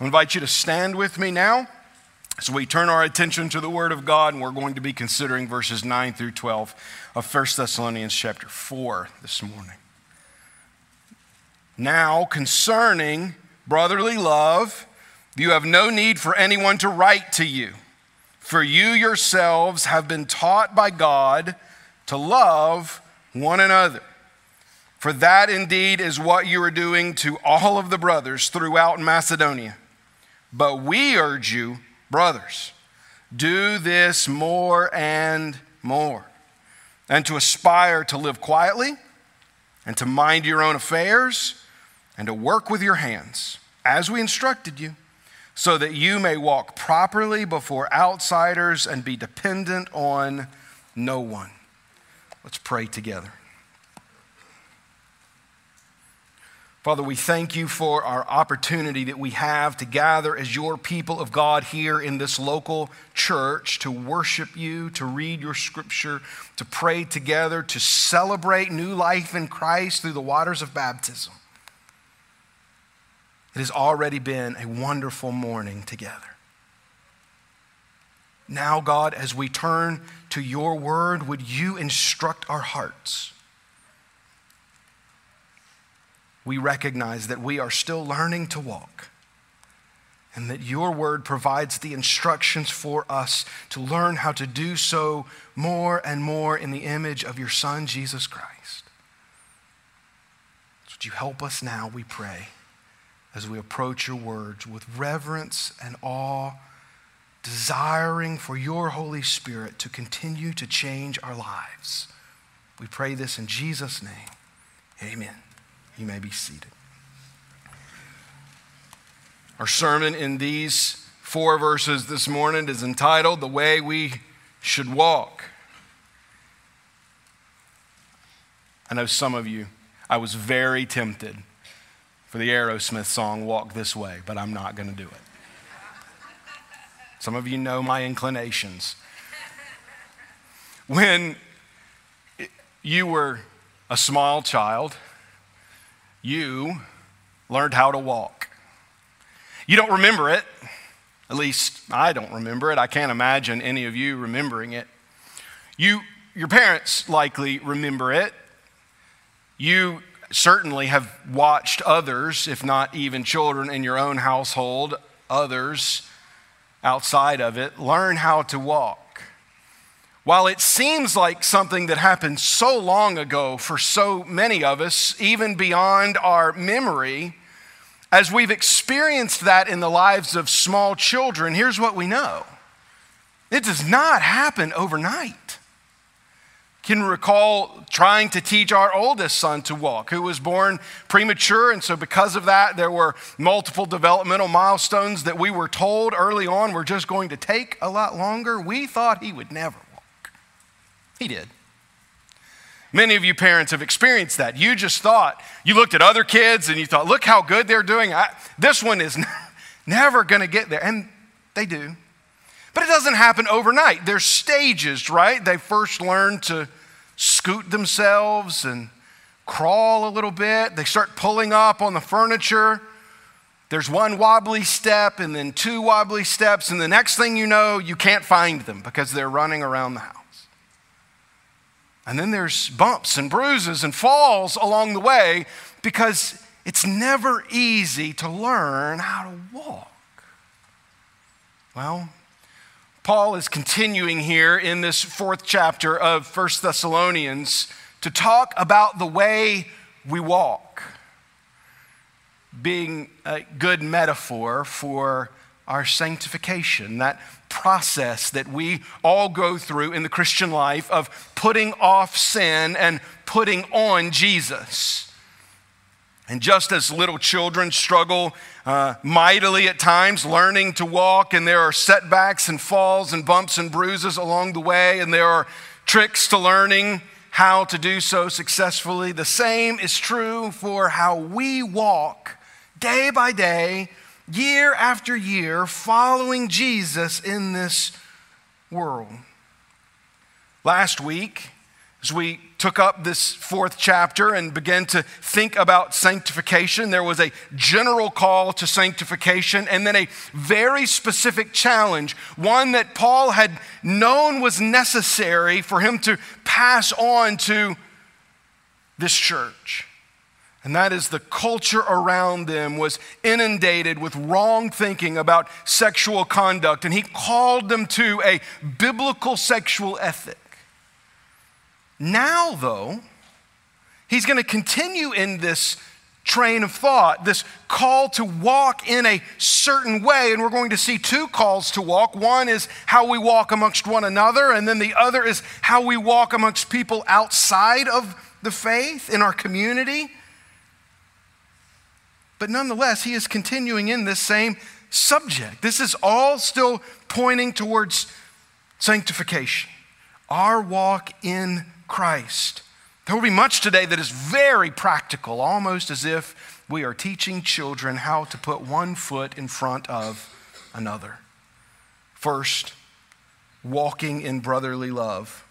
I invite you to stand with me now as we turn our attention to the Word of God, and we're going to be considering verses 9 through 12 of 1 Thessalonians chapter 4 this morning. Now, concerning brotherly love, you have no need for anyone to write to you, for you yourselves have been taught by God to love one another. For that indeed is what you are doing to all of the brothers throughout Macedonia. But we urge you, brothers, do this more and more, and to aspire to live quietly, and to mind your own affairs, and to work with your hands, as we instructed you, so that you may walk properly before outsiders and be dependent on no one. Let's pray together. Father, we thank you for our opportunity that we have to gather as your people of God here in this local church to worship you, to read your scripture, to pray together, to celebrate new life in Christ through the waters of baptism. It has already been a wonderful morning together. Now, God, as we turn to your word, would you instruct our hearts? We recognize that we are still learning to walk and that your word provides the instructions for us to learn how to do so more and more in the image of your Son, Jesus Christ. would you help us now, we pray, as we approach your words with reverence and awe, desiring for your Holy Spirit to continue to change our lives. We pray this in Jesus' name. Amen. You may be seated. Our sermon in these four verses this morning is entitled The Way We Should Walk. I know some of you, I was very tempted for the Aerosmith song Walk This Way, but I'm not going to do it. Some of you know my inclinations. When you were a small child, you learned how to walk. You don't remember it. At least I don't remember it. I can't imagine any of you remembering it. You, your parents likely remember it. You certainly have watched others, if not even children in your own household, others outside of it, learn how to walk. While it seems like something that happened so long ago for so many of us, even beyond our memory, as we've experienced that in the lives of small children, here's what we know it does not happen overnight. Can recall trying to teach our oldest son to walk, who was born premature. And so, because of that, there were multiple developmental milestones that we were told early on were just going to take a lot longer. We thought he would never he did. Many of you parents have experienced that. You just thought, you looked at other kids and you thought, look how good they're doing. I, this one is never going to get there. And they do. But it doesn't happen overnight. There's stages, right? They first learn to scoot themselves and crawl a little bit. They start pulling up on the furniture. There's one wobbly step and then two wobbly steps. And the next thing you know, you can't find them because they're running around the house. And then there's bumps and bruises and falls along the way because it's never easy to learn how to walk. Well, Paul is continuing here in this fourth chapter of First Thessalonians to talk about the way we walk, being a good metaphor for our sanctification, that process that we all go through in the Christian life of putting off sin and putting on Jesus. And just as little children struggle uh, mightily at times learning to walk, and there are setbacks and falls and bumps and bruises along the way, and there are tricks to learning how to do so successfully, the same is true for how we walk day by day year after year following Jesus in this world. Last week, As we took up this fourth chapter and began to think about sanctification, there was a general call to sanctification and then a very specific challenge, one that Paul had known was necessary for him to pass on to this church. And that is the culture around them was inundated with wrong thinking about sexual conduct. And he called them to a biblical sexual ethic. Now, though, he's going to continue in this train of thought, this call to walk in a certain way. And we're going to see two calls to walk. One is how we walk amongst one another, and then the other is how we walk amongst people outside of the faith in our community. But nonetheless, he is continuing in this same subject. This is all still pointing towards sanctification, our walk in Christ. There will be much today that is very practical, almost as if we are teaching children how to put one foot in front of another. First, walking in brotherly love.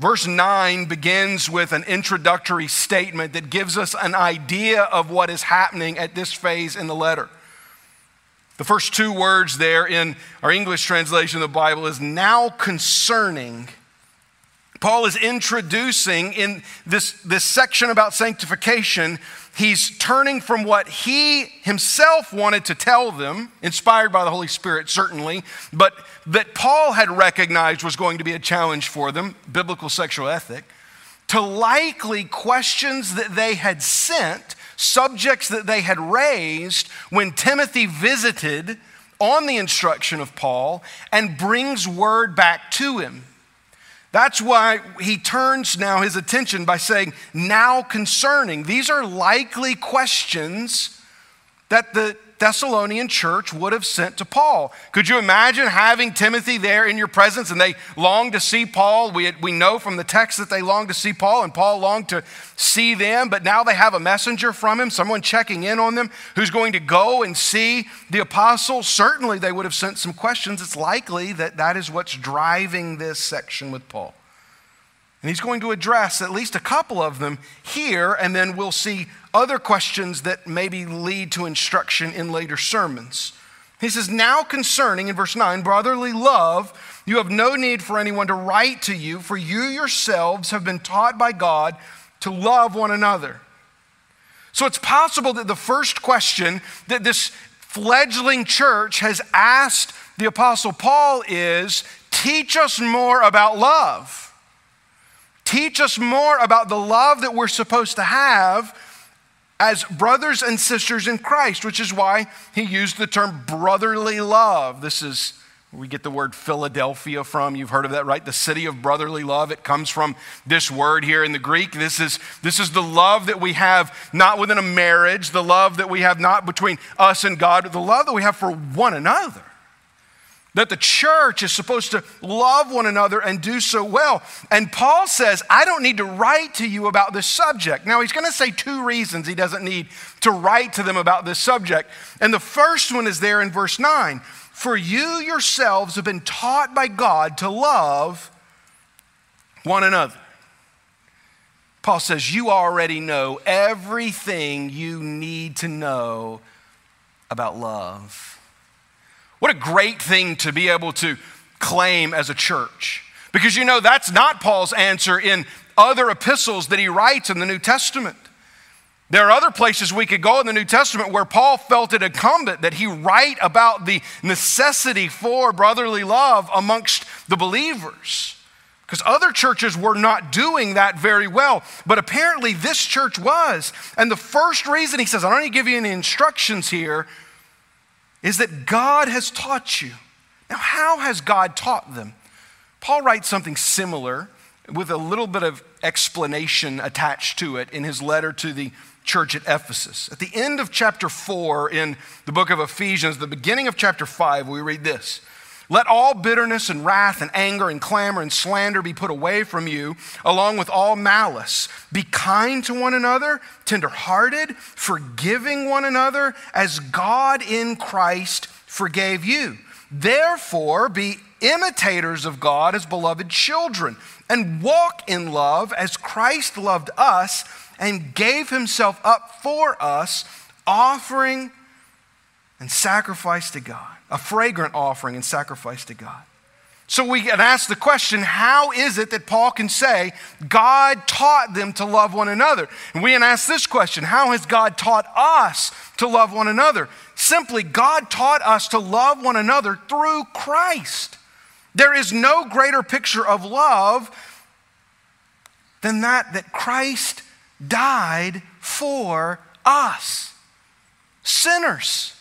Verse 9 begins with an introductory statement that gives us an idea of what is happening at this phase in the letter. The first two words there in our English translation of the Bible is now concerning Paul is introducing in this, this section about sanctification, he's turning from what he himself wanted to tell them, inspired by the Holy Spirit, certainly, but that Paul had recognized was going to be a challenge for them, biblical sexual ethic, to likely questions that they had sent, subjects that they had raised when Timothy visited on the instruction of Paul and brings word back to him. That's why he turns now his attention by saying, now concerning. These are likely questions that the Thessalonian church would have sent to Paul. Could you imagine having Timothy there in your presence and they longed to see Paul? We, we know from the text that they longed to see Paul and Paul longed to see them, but now they have a messenger from him, someone checking in on them who's going to go and see the apostle. Certainly they would have sent some questions. It's likely that that is what's driving this section with Paul. And he's going to address at least a couple of them here, and then we'll see other questions that maybe lead to instruction in later sermons. He says, Now concerning, in verse 9, brotherly love, you have no need for anyone to write to you, for you yourselves have been taught by God to love one another. So it's possible that the first question that this fledgling church has asked the Apostle Paul is teach us more about love. Teach us more about the love that we're supposed to have as brothers and sisters in Christ, which is why he used the term brotherly love. This is we get the word Philadelphia from. You've heard of that, right? The city of brotherly love. It comes from this word here in the Greek. This is, this is the love that we have not within a marriage, the love that we have not between us and God, but the love that we have for one another. That the church is supposed to love one another and do so well. And Paul says, I don't need to write to you about this subject. Now, he's going to say two reasons he doesn't need to write to them about this subject. And the first one is there in verse 9 For you yourselves have been taught by God to love one another. Paul says, You already know everything you need to know about love. What a great thing to be able to claim as a church. Because you know, that's not Paul's answer in other epistles that he writes in the New Testament. There are other places we could go in the New Testament where Paul felt it incumbent that he write about the necessity for brotherly love amongst the believers. Because other churches were not doing that very well. But apparently this church was. And the first reason he says, I don't need to give you any instructions here, is that God has taught you. Now, how has God taught them? Paul writes something similar with a little bit of explanation attached to it in his letter to the church at Ephesus. At the end of chapter 4 in the book of Ephesians, the beginning of chapter 5, we read this let all bitterness and wrath and anger and clamor and slander be put away from you, along with all malice. Be kind to one another, tenderhearted, forgiving one another, as God in Christ forgave you. Therefore, be imitators of God as beloved children and walk in love as Christ loved us and gave himself up for us, offering and sacrifice to God, a fragrant offering and sacrifice to God. So we can ask the question how is it that Paul can say God taught them to love one another? And we can ask this question how has God taught us to love one another? Simply, God taught us to love one another through Christ. There is no greater picture of love than that that Christ died for us, sinners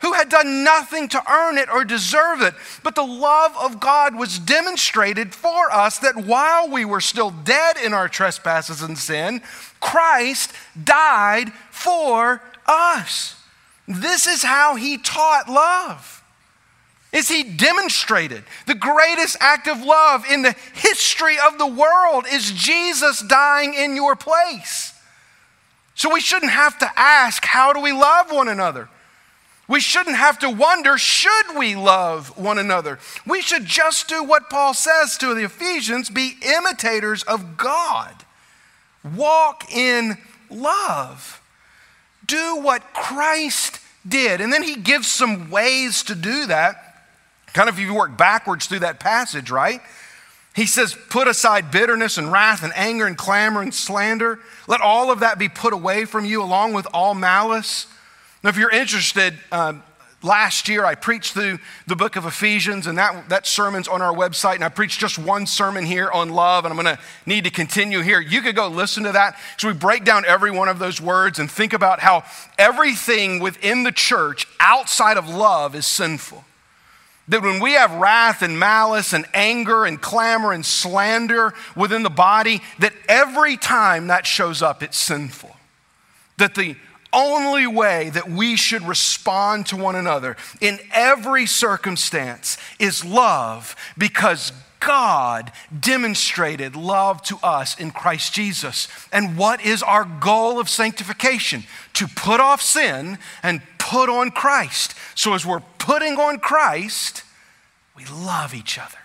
who had done nothing to earn it or deserve it. But the love of God was demonstrated for us that while we were still dead in our trespasses and sin, Christ died for us. This is how he taught love. Is he demonstrated the greatest act of love in the history of the world is Jesus dying in your place. So we shouldn't have to ask, how do we love one another? We shouldn't have to wonder, should we love one another? We should just do what Paul says to the Ephesians be imitators of God. Walk in love. Do what Christ did. And then he gives some ways to do that. Kind of if you work backwards through that passage, right? He says, put aside bitterness and wrath and anger and clamor and slander. Let all of that be put away from you, along with all malice. Now, if you're interested, um, last year I preached through the book of Ephesians, and that, that sermon's on our website. And I preached just one sermon here on love, and I'm going to need to continue here. You could go listen to that. So we break down every one of those words and think about how everything within the church outside of love is sinful. That when we have wrath and malice and anger and clamor and slander within the body, that every time that shows up, it's sinful. That the only way that we should respond to one another in every circumstance is love because God demonstrated love to us in Christ Jesus. And what is our goal of sanctification? To put off sin and put on Christ. So as we're putting on Christ, we love each other.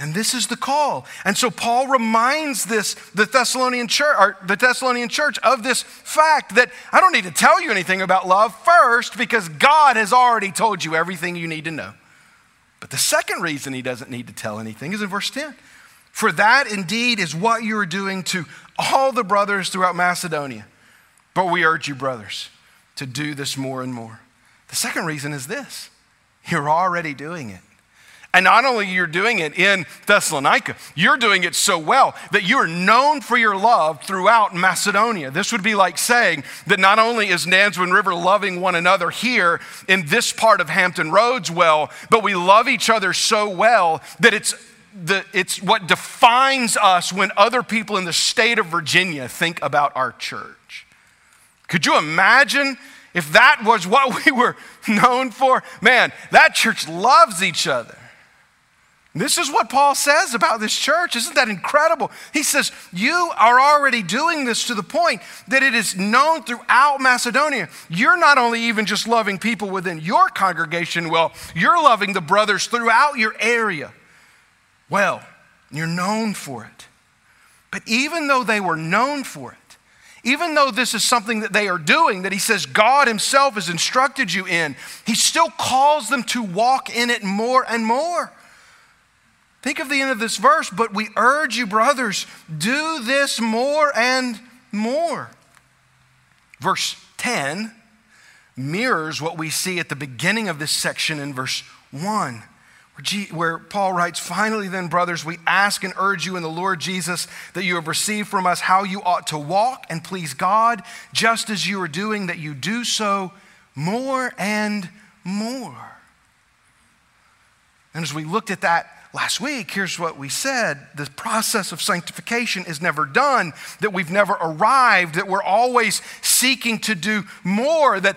And this is the call. And so Paul reminds this the Thessalonian church the Thessalonian church of this fact that I don't need to tell you anything about love first because God has already told you everything you need to know. But the second reason he doesn't need to tell anything is in verse 10. For that indeed is what you are doing to all the brothers throughout Macedonia. But we urge you, brothers, to do this more and more. The second reason is this you're already doing it. And not only you're doing it in Thessalonica, you're doing it so well that you're known for your love throughout Macedonia. This would be like saying that not only is Nansemond River loving one another here in this part of Hampton Roads well, but we love each other so well that it's the, it's what defines us when other people in the state of Virginia think about our church. Could you imagine if that was what we were known for? Man, that church loves each other. This is what Paul says about this church. Isn't that incredible? He says, You are already doing this to the point that it is known throughout Macedonia. You're not only even just loving people within your congregation well, you're loving the brothers throughout your area well. You're known for it. But even though they were known for it, even though this is something that they are doing, that he says God himself has instructed you in, he still calls them to walk in it more and more. Think of the end of this verse, but we urge you, brothers, do this more and more. Verse 10 mirrors what we see at the beginning of this section in verse 1, where, Paul writes, Finally, then, brothers, we ask and urge you in the Lord Jesus that you have received from us how you ought to walk and please God, just as you are doing, that you do so more and more. And as we looked at that, last week, here's what we said the process of sanctification is never done, that we've never arrived, that we're always seeking to do more, that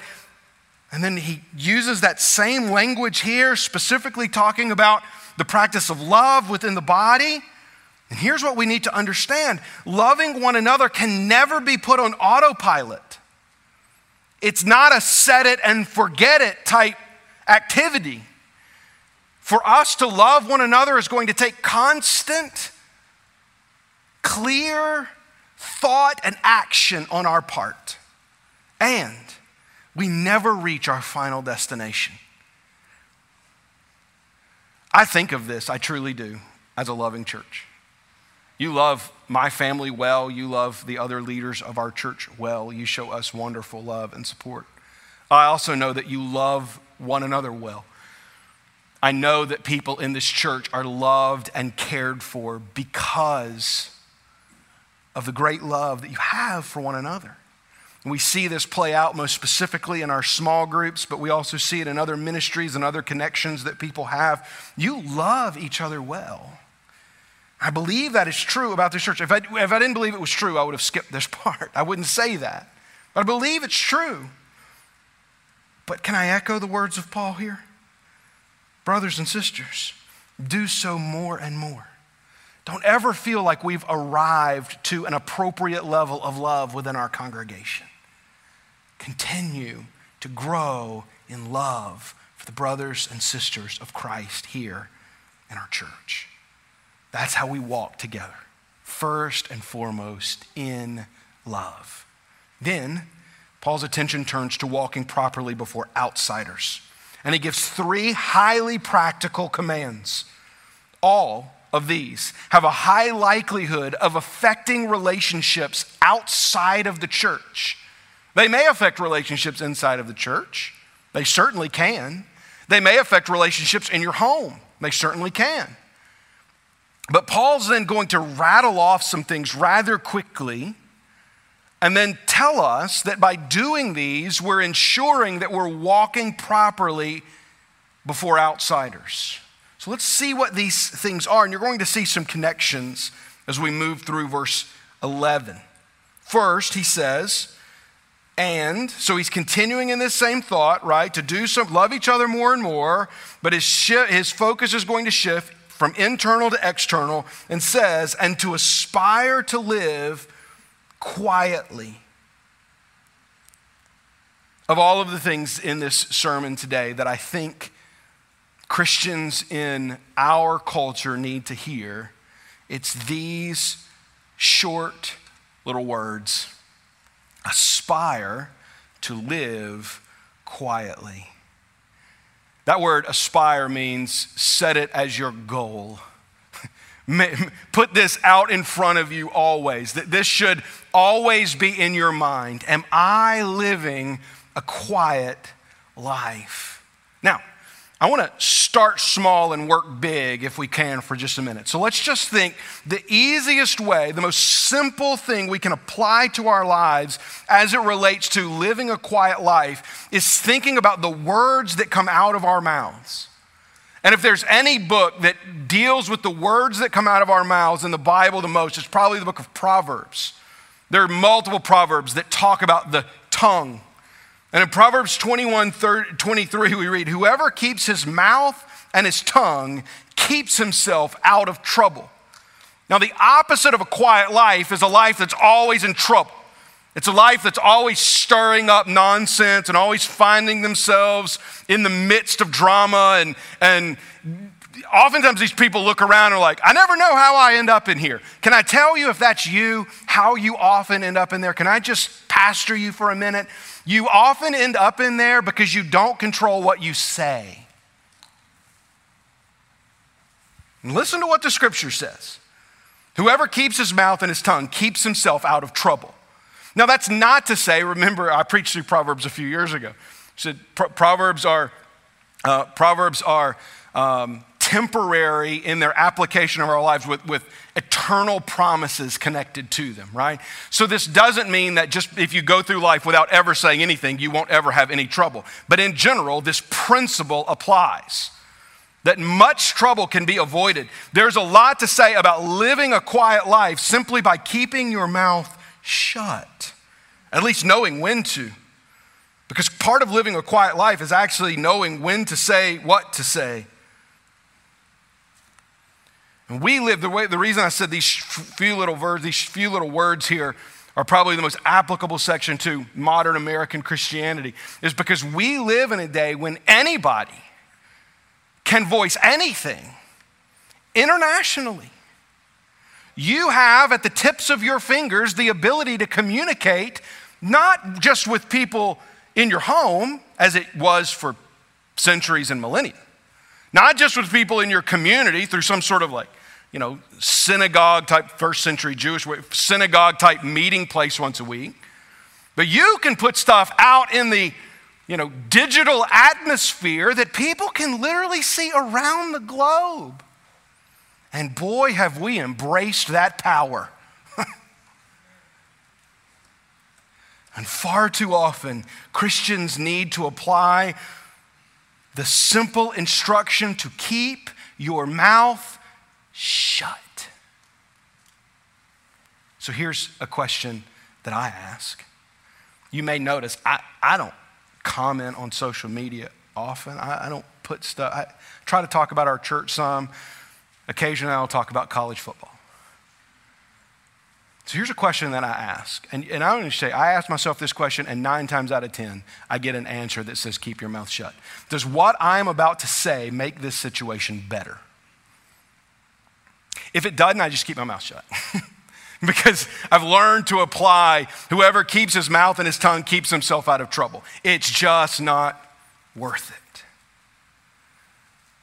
and then he uses that same language here, specifically talking about the practice of love within the body. And here's what we need to understand loving one another can never be put on autopilot. It's not a set it and forget it type activity. For us to love one another is going to take constant, clear thought and action on our part. And we never reach our final destination. I think of this, I truly do, as a loving church. You love my family well. You love the other leaders of our church well. You show us wonderful love and support. I also know that you love one another well. I know that people in this church are loved and cared for because of the great love that you have for one another. And we see this play out most specifically in our small groups, but we also see it in other ministries and other connections that people have. You love each other well. I believe that is true about this church. If I, if I didn't believe it was true, I would have skipped this part. I wouldn't say that. But I believe it's true. But can I echo the words of Paul here? Brothers and sisters, do so more and more. Don't ever feel like we've arrived to an appropriate level of love within our congregation. Continue to grow in love for the brothers and sisters of Christ here in our church. That's how we walk together, first and foremost in love. Then, Paul's attention turns to walking properly before outsiders. And he gives three highly practical commands. All of these have a high likelihood of affecting relationships outside of the church. They may affect relationships inside of the church. They certainly can. They may affect relationships in your home. They certainly can. But Paul's then going to rattle off some things rather quickly and then tell us that by doing these, we're ensuring that we're walking properly before outsiders. So let's see what these things are. And you're going to see some connections as we move through verse 11. First, he says, and so he's continuing in this same thought, right? To do some, love each other more and more, but his, his focus is going to shift from internal to external and says, and to aspire to live quietly. Of all of the things in this sermon today that I think Christians in our culture need to hear, it's these short little words aspire to live quietly. That word aspire means set it as your goal. Put this out in front of you always. That this should always be in your mind. Am I living a quiet life? Now, I want to start small and work big if we can for just a minute. So let's just think the easiest way, the most simple thing we can apply to our lives as it relates to living a quiet life is thinking about the words that come out of our mouths. And if there's any book that deals with the words that come out of our mouths in the Bible the most, it's probably the book of Proverbs. There are multiple Proverbs that talk about the tongue and in Proverbs 21 30, 23, we read, Whoever keeps his mouth and his tongue keeps himself out of trouble. Now, the opposite of a quiet life is a life that's always in trouble. It's a life that's always stirring up nonsense and always finding themselves in the midst of drama. And, and oftentimes these people look around and are like, I never know how I end up in here. Can I tell you if that's you, how you often end up in there? Can I just pastor you for a minute? You often end up in there because you don't control what you say. Listen to what the scripture says. Whoever keeps his mouth and his tongue keeps himself out of trouble. Now, that's not to say, remember, I preached through Proverbs a few years ago. Said Proverbs are, uh, Proverbs are um, temporary in their application of our lives with, with eternal promises connected to them, right? So, this doesn't mean that just if you go through life without ever saying anything, you won't ever have any trouble. But in general, this principle applies that much trouble can be avoided. There's a lot to say about living a quiet life simply by keeping your mouth shut, at least knowing when to. Because part of living a quiet life is actually knowing when to say what to say and we live the way, the reason I said these few little words, these few little words here are probably the most applicable section to modern American Christianity is because we live in a day when anybody can voice anything internationally. You have at the tips of your fingers the ability to communicate not just with people in your home, as it was for centuries and millennia, not just with people in your community through some sort of like, you know, synagogue type, first century Jewish synagogue type meeting place once a week, but you can put stuff out in the you know, digital atmosphere that people can literally see around the globe. And boy, have we embraced that power. and far too often, Christians need to apply the simple instruction to keep your mouth shut. So here's a question that I ask. You may notice I, I don't comment on social media often. I, I don't put stuff, I try to talk about our church some. Occasionally, I'll talk about college football. So here's a question that I ask. And, and I want to say, I ask myself this question, and nine times out of 10, I get an answer that says, keep your mouth shut. Does what I'm about to say make this situation better? If it doesn't, I just keep my mouth shut. because I've learned to apply whoever keeps his mouth and his tongue keeps himself out of trouble. It's just not worth it.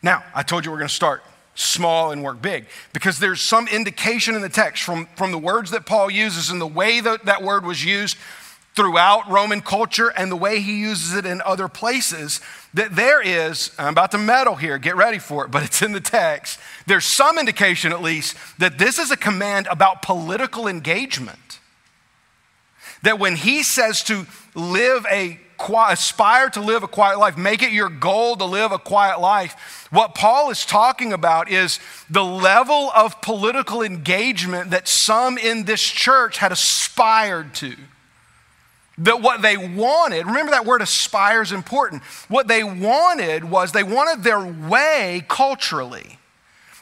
Now, I told you we're going to start small and work big because there's some indication in the text from, from the words that Paul uses and the way that that word was used throughout Roman culture and the way he uses it in other places that there is, I'm about to meddle here, get ready for it, but it's in the text. There's some indication, at least, that this is a command about political engagement. That when he says to live a aspire to live a quiet life, make it your goal to live a quiet life. What Paul is talking about is the level of political engagement that some in this church had aspired to that what they wanted, remember that word aspire is important. What they wanted was they wanted their way culturally.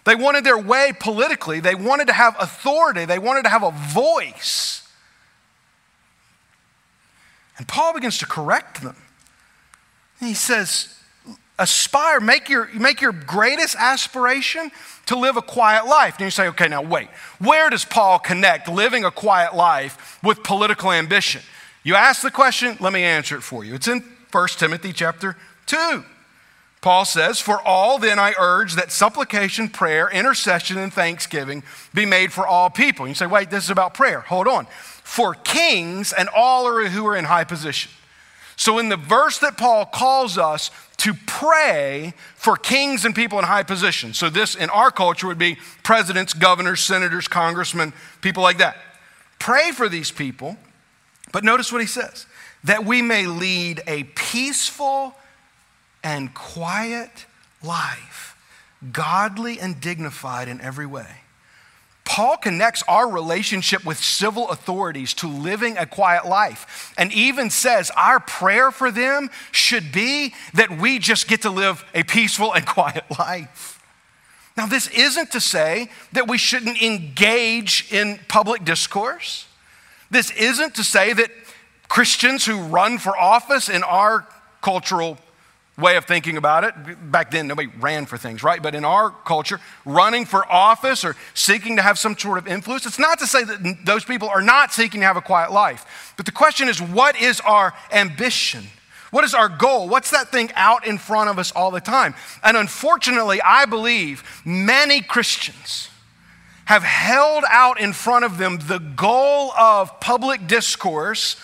They wanted their way politically. They wanted to have authority. They wanted to have a voice. And Paul begins to correct them. he says, aspire, make your, make your greatest aspiration to live a quiet life. And you say, okay, now wait, where does Paul connect living a quiet life with political ambition? You ask the question, let me answer it for you. It's in 1 Timothy chapter 2. Paul says, For all then I urge that supplication, prayer, intercession, and thanksgiving be made for all people. You say, wait, this is about prayer. Hold on. For kings and all who are in high position. So, in the verse that Paul calls us to pray for kings and people in high position, so this in our culture would be presidents, governors, senators, congressmen, people like that. Pray for these people but notice what he says that we may lead a peaceful and quiet life, godly and dignified in every way. Paul connects our relationship with civil authorities to living a quiet life and even says our prayer for them should be that we just get to live a peaceful and quiet life. Now, this isn't to say that we shouldn't engage in public discourse. This isn't to say that Christians who run for office in our cultural way of thinking about it, back then nobody ran for things, right? But in our culture, running for office or seeking to have some sort of influence, it's not to say that those people are not seeking to have a quiet life. But the question is, what is our ambition? What is our goal? What's that thing out in front of us all the time? And unfortunately, I believe many Christians have held out in front of them the goal of public discourse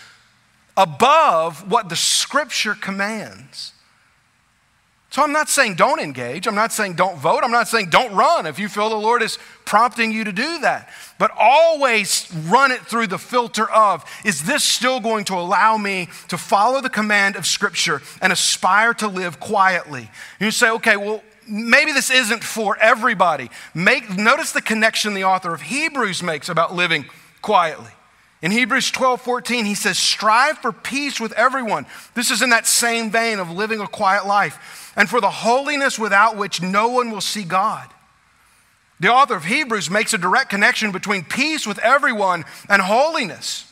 above what the scripture commands. So I'm not saying don't engage. I'm not saying don't vote. I'm not saying don't run if you feel the Lord is prompting you to do that. But always run it through the filter of is this still going to allow me to follow the command of Scripture and aspire to live quietly? And you say, okay, well, maybe this isn't for everybody. Make, notice the connection the author of Hebrews makes about living quietly. In Hebrews 12 14, he says, Strive for peace with everyone. This is in that same vein of living a quiet life, and for the holiness without which no one will see God. The author of Hebrews makes a direct connection between peace with everyone and holiness.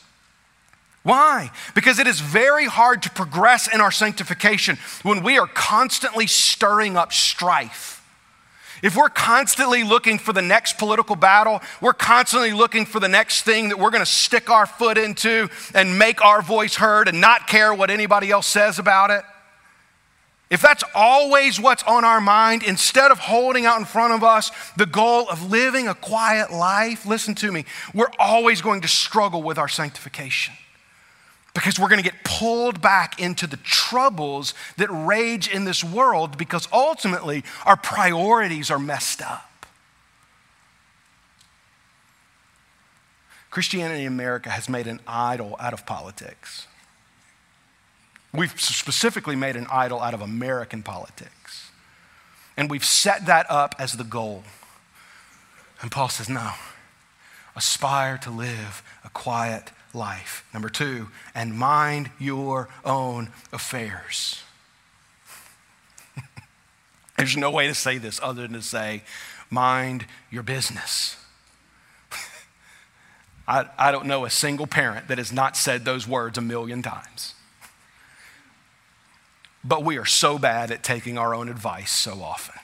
Why? Because it is very hard to progress in our sanctification when we are constantly stirring up strife. if we're constantly looking for the next political battle, we're constantly looking for the next thing that we're going to stick our foot into and make our voice heard and not care what anybody else says about it, if that's always what's on our mind, instead of holding out in front of us the goal of living a quiet life, listen to me, we're always going to struggle with our sanctification because we're going to get pulled back into the troubles that rage in this world because ultimately our priorities are messed up. Christianity in America has made an idol out of politics. We've specifically made an idol out of American politics. And we've set that up as the goal. And Paul says, no, aspire to live a quiet life. Number two, and mind your own affairs. There's no way to say this other than to say, mind your business. I, I don't know a single parent that has not said those words a million times. But we are so bad at taking our own advice so often.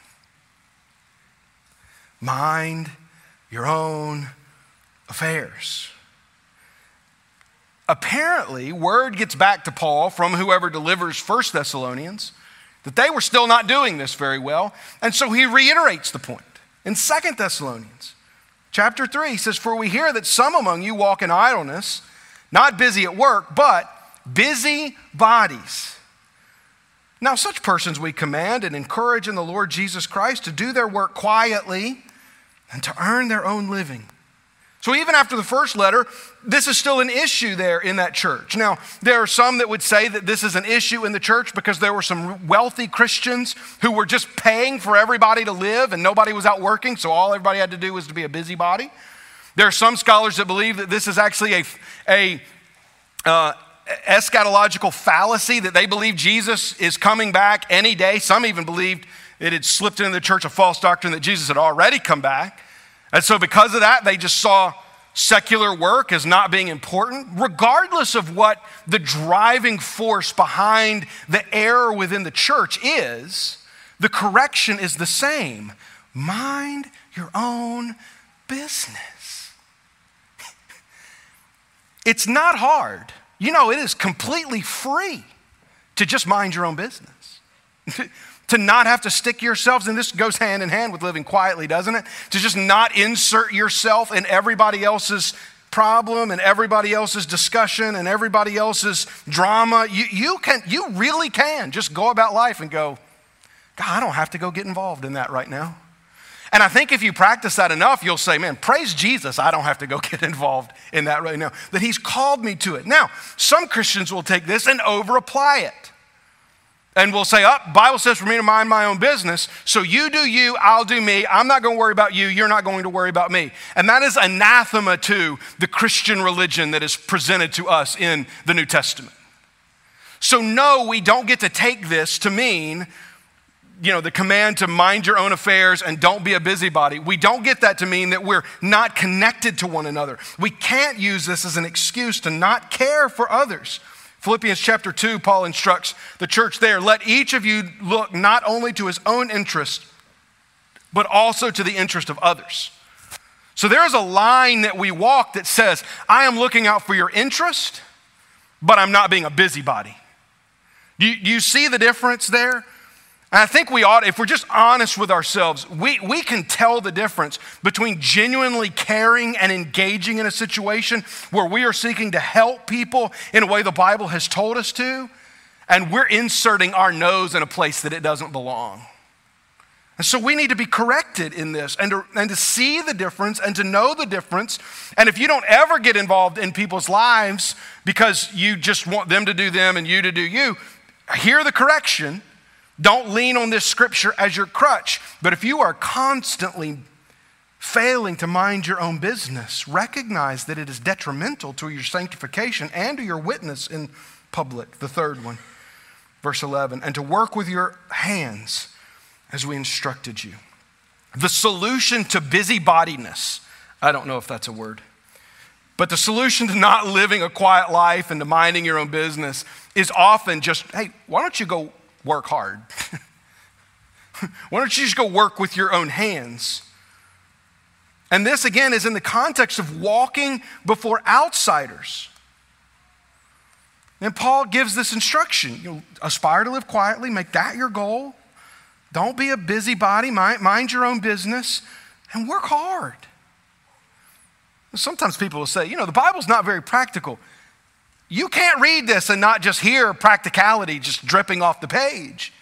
Mind your own affairs. Apparently, word gets back to Paul from whoever delivers First Thessalonians that they were still not doing this very well. And so he reiterates the point. In Second Thessalonians, chapter 3, he says, For we hear that some among you walk in idleness, not busy at work, but busy bodies. Now, such persons we command and encourage in the Lord Jesus Christ to do their work quietly and to earn their own living. So, even after the first letter, this is still an issue there in that church. Now, there are some that would say that this is an issue in the church because there were some wealthy Christians who were just paying for everybody to live and nobody was out working, so all everybody had to do was to be a busybody. There are some scholars that believe that this is actually a, a uh, eschatological fallacy that they believe Jesus is coming back any day. Some even believed it had slipped into the church a false doctrine that Jesus had already come back. And so, because of that, they just saw secular work as not being important, regardless of what the driving force behind the error within the church is. The correction is the same mind your own business. It's not hard you know, it is completely free to just mind your own business. to not have to stick yourselves, and this goes hand in hand with living quietly, doesn't it? To just not insert yourself in everybody else's problem and everybody else's discussion and everybody else's drama. You, you, can, you really can just go about life and go, God, I don't have to go get involved in that right now. And I think if you practice that enough, you'll say, man, praise Jesus, I don't have to go get involved in that right now, that He's called me to it. Now, some Christians will take this and over apply it. And will say, oh, Bible says for me to mind my own business, so you do you, I'll do me. I'm not going to worry about you, you're not going to worry about me. And that is anathema to the Christian religion that is presented to us in the New Testament. So, no, we don't get to take this to mean you know, the command to mind your own affairs and don't be a busybody, we don't get that to mean that we're not connected to one another. We can't use this as an excuse to not care for others. Philippians chapter 2, Paul instructs the church there let each of you look not only to his own interest, but also to the interest of others. So there is a line that we walk that says, I am looking out for your interest, but I'm not being a busybody. Do you, do you see the difference there? And I think we ought, if we're just honest with ourselves, we, we can tell the difference between genuinely caring and engaging in a situation where we are seeking to help people in a way the Bible has told us to, and we're inserting our nose in a place that it doesn't belong. And so we need to be corrected in this and to, and to see the difference and to know the difference. And if you don't ever get involved in people's lives because you just want them to do them and you to do you, hear the correction don't lean on this scripture as your crutch. But if you are constantly failing to mind your own business, recognize that it is detrimental to your sanctification and to your witness in public. The third one, verse 11, and to work with your hands as we instructed you. The solution to busybodiness, I don't know if that's a word, but the solution to not living a quiet life and to minding your own business is often just, hey, why don't you go work hard. Why don't you just go work with your own hands? And this, again, is in the context of walking before outsiders. And Paul gives this instruction you know, aspire to live quietly, make that your goal. Don't be a busybody, mind, mind your own business, and work hard. Sometimes people will say, you know, the Bible's not very practical. You can't read this and not just hear practicality just dripping off the page.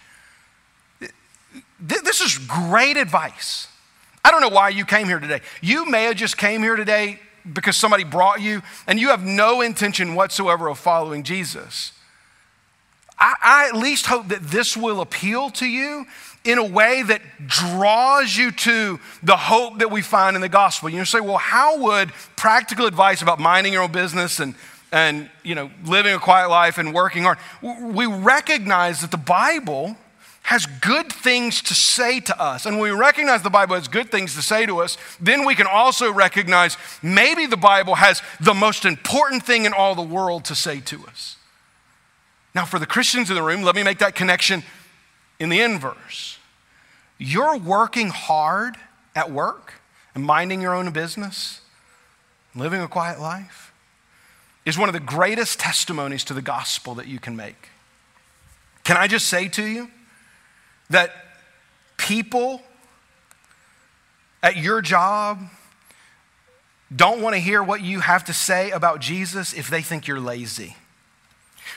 This is great advice. I don't know why you came here today. You may have just came here today because somebody brought you and you have no intention whatsoever of following Jesus. I, I, at least hope that this will appeal to you in a way that draws you to the hope that we find in the gospel. You say, well, how would practical advice about minding your own business and and you know living a quiet life and working hard we recognize that the bible has good things to say to us. And when we recognize the Bible has good things to say to us, then we can also recognize maybe the Bible has the most important thing in all the world to say to us. Now, for the Christians in the room, let me make that connection in the inverse. You're working hard at work and minding your own business, living a quiet life, is one of the greatest testimonies to the gospel that you can make. Can I just say to you, that people at your job don't want to hear what you have to say about Jesus if they think you're lazy.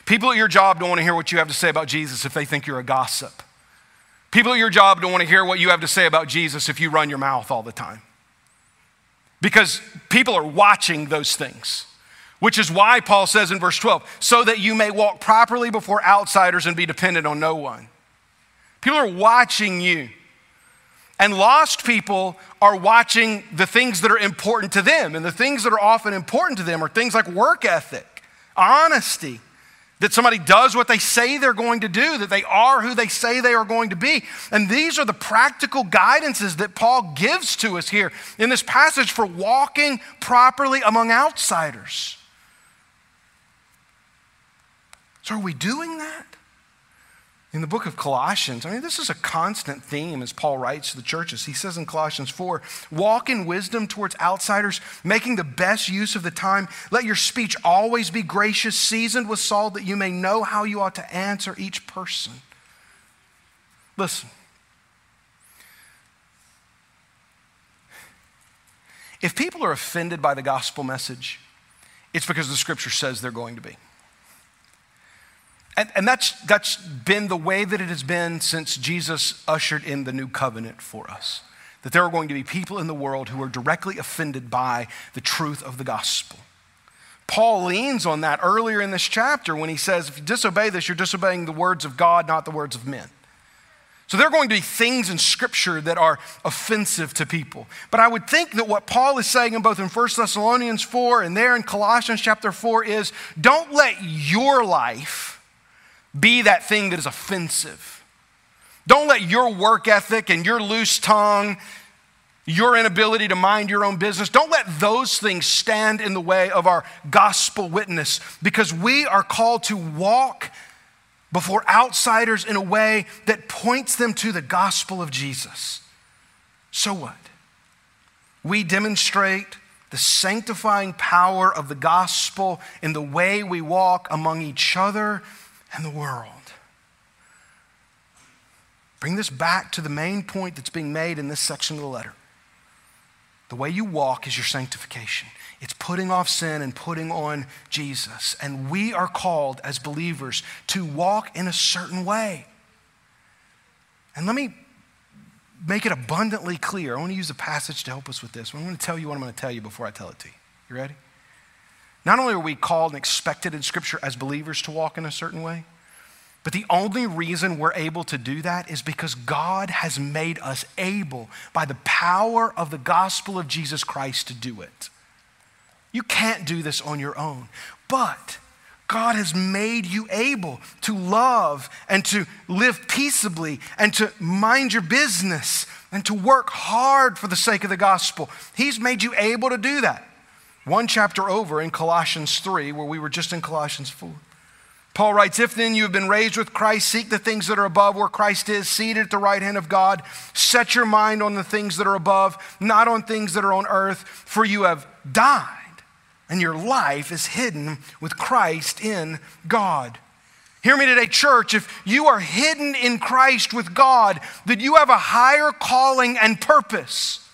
People at your job don't want to hear what you have to say about Jesus if they think you're a gossip. People at your job don't want to hear what you have to say about Jesus if you run your mouth all the time. Because people are watching those things, which is why Paul says in verse 12, so that you may walk properly before outsiders and be dependent on no one. People are watching you. And lost people are watching the things that are important to them. And the things that are often important to them are things like work ethic, honesty, that somebody does what they say they're going to do, that they are who they say they are going to be. And these are the practical guidances that Paul gives to us here in this passage for walking properly among outsiders. So, are we doing that? In the book of Colossians, I mean, this is a constant theme as Paul writes to the churches. He says in Colossians 4 walk in wisdom towards outsiders, making the best use of the time. Let your speech always be gracious, seasoned with salt, that you may know how you ought to answer each person. Listen. If people are offended by the gospel message, it's because the scripture says they're going to be. And, and that's, that's been the way that it has been since Jesus ushered in the new covenant for us. That there are going to be people in the world who are directly offended by the truth of the gospel. Paul leans on that earlier in this chapter when he says, if you disobey this, you're disobeying the words of God, not the words of men. So there are going to be things in Scripture that are offensive to people. But I would think that what Paul is saying in both in 1 Thessalonians 4 and there in Colossians chapter 4 is don't let your life be that thing that is offensive. Don't let your work ethic and your loose tongue, your inability to mind your own business, don't let those things stand in the way of our gospel witness because we are called to walk before outsiders in a way that points them to the gospel of Jesus. So what? We demonstrate the sanctifying power of the gospel in the way we walk among each other and the world. Bring this back to the main point that's being made in this section of the letter. The way you walk is your sanctification. It's putting off sin and putting on Jesus. And we are called as believers to walk in a certain way. And let me make it abundantly clear. I want to use a passage to help us with this. I'm going to tell you what I'm going to tell you before I tell it to you. You ready? Not only are we called and expected in Scripture as believers to walk in a certain way, but the only reason we're able to do that is because God has made us able by the power of the gospel of Jesus Christ to do it. You can't do this on your own, but God has made you able to love and to live peaceably and to mind your business and to work hard for the sake of the gospel. He's made you able to do that. One chapter over in Colossians 3, where we were just in Colossians 4. Paul writes, If then you have been raised with Christ, seek the things that are above where Christ is, seated at the right hand of God. Set your mind on the things that are above, not on things that are on earth, for you have died, and your life is hidden with Christ in God. Hear me today, church. If you are hidden in Christ with God, that you have a higher calling and purpose.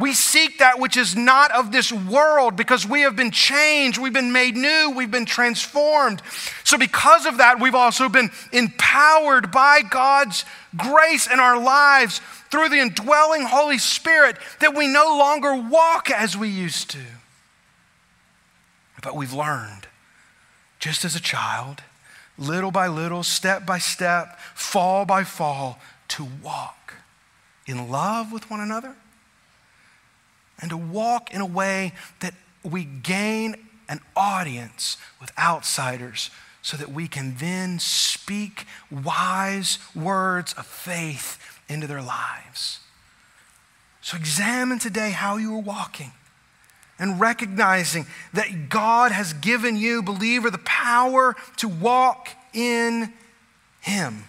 We seek that which is not of this world because we have been changed, we've been made new, we've been transformed. So, because of that, we've also been empowered by God's grace in our lives through the indwelling Holy Spirit that we no longer walk as we used to. But we've learned, just as a child, little by little, step by step, fall by fall, to walk in love with one another and to walk in a way that we gain an audience with outsiders so that we can then speak wise words of faith into their lives. So examine today how you are walking and recognizing that God has given you, believer, the power to walk in Him.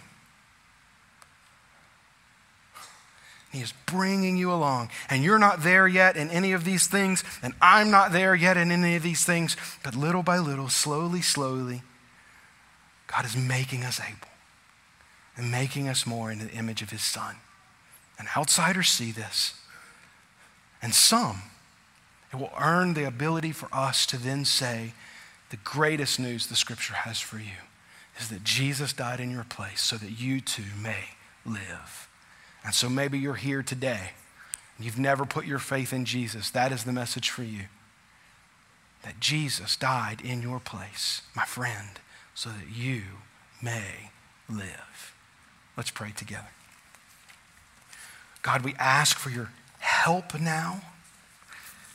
He is bringing you along. And you're not there yet in any of these things, and I'm not there yet in any of these things. But little by little, slowly, slowly, God is making us able and making us more in the image of His Son. And outsiders see this. And some, it will earn the ability for us to then say, the greatest news the scripture has for you is that Jesus died in your place so that you too may live. And so maybe you're here today. And you've never put your faith in Jesus. That is the message for you. That Jesus died in your place, my friend, so that you may live. Let's pray together. God, we ask for your help now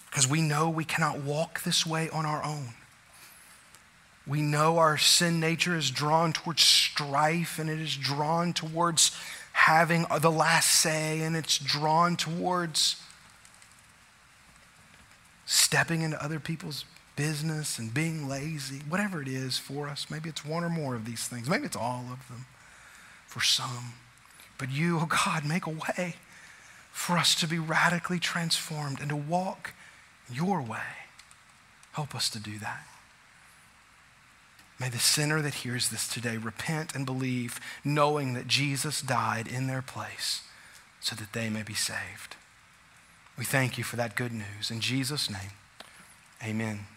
because we know we cannot walk this way on our own. We know our sin nature is drawn towards strife and it is drawn towards having the last say and it's drawn towards stepping into other people's business and being lazy, whatever it is for us. Maybe it's one or more of these things. Maybe it's all of them for some. But you, oh God, make a way for us to be radically transformed and to walk your way. Help us to do that. May the sinner that hears this today repent and believe, knowing that Jesus died in their place so that they may be saved. We thank you for that good news. In Jesus' name, amen.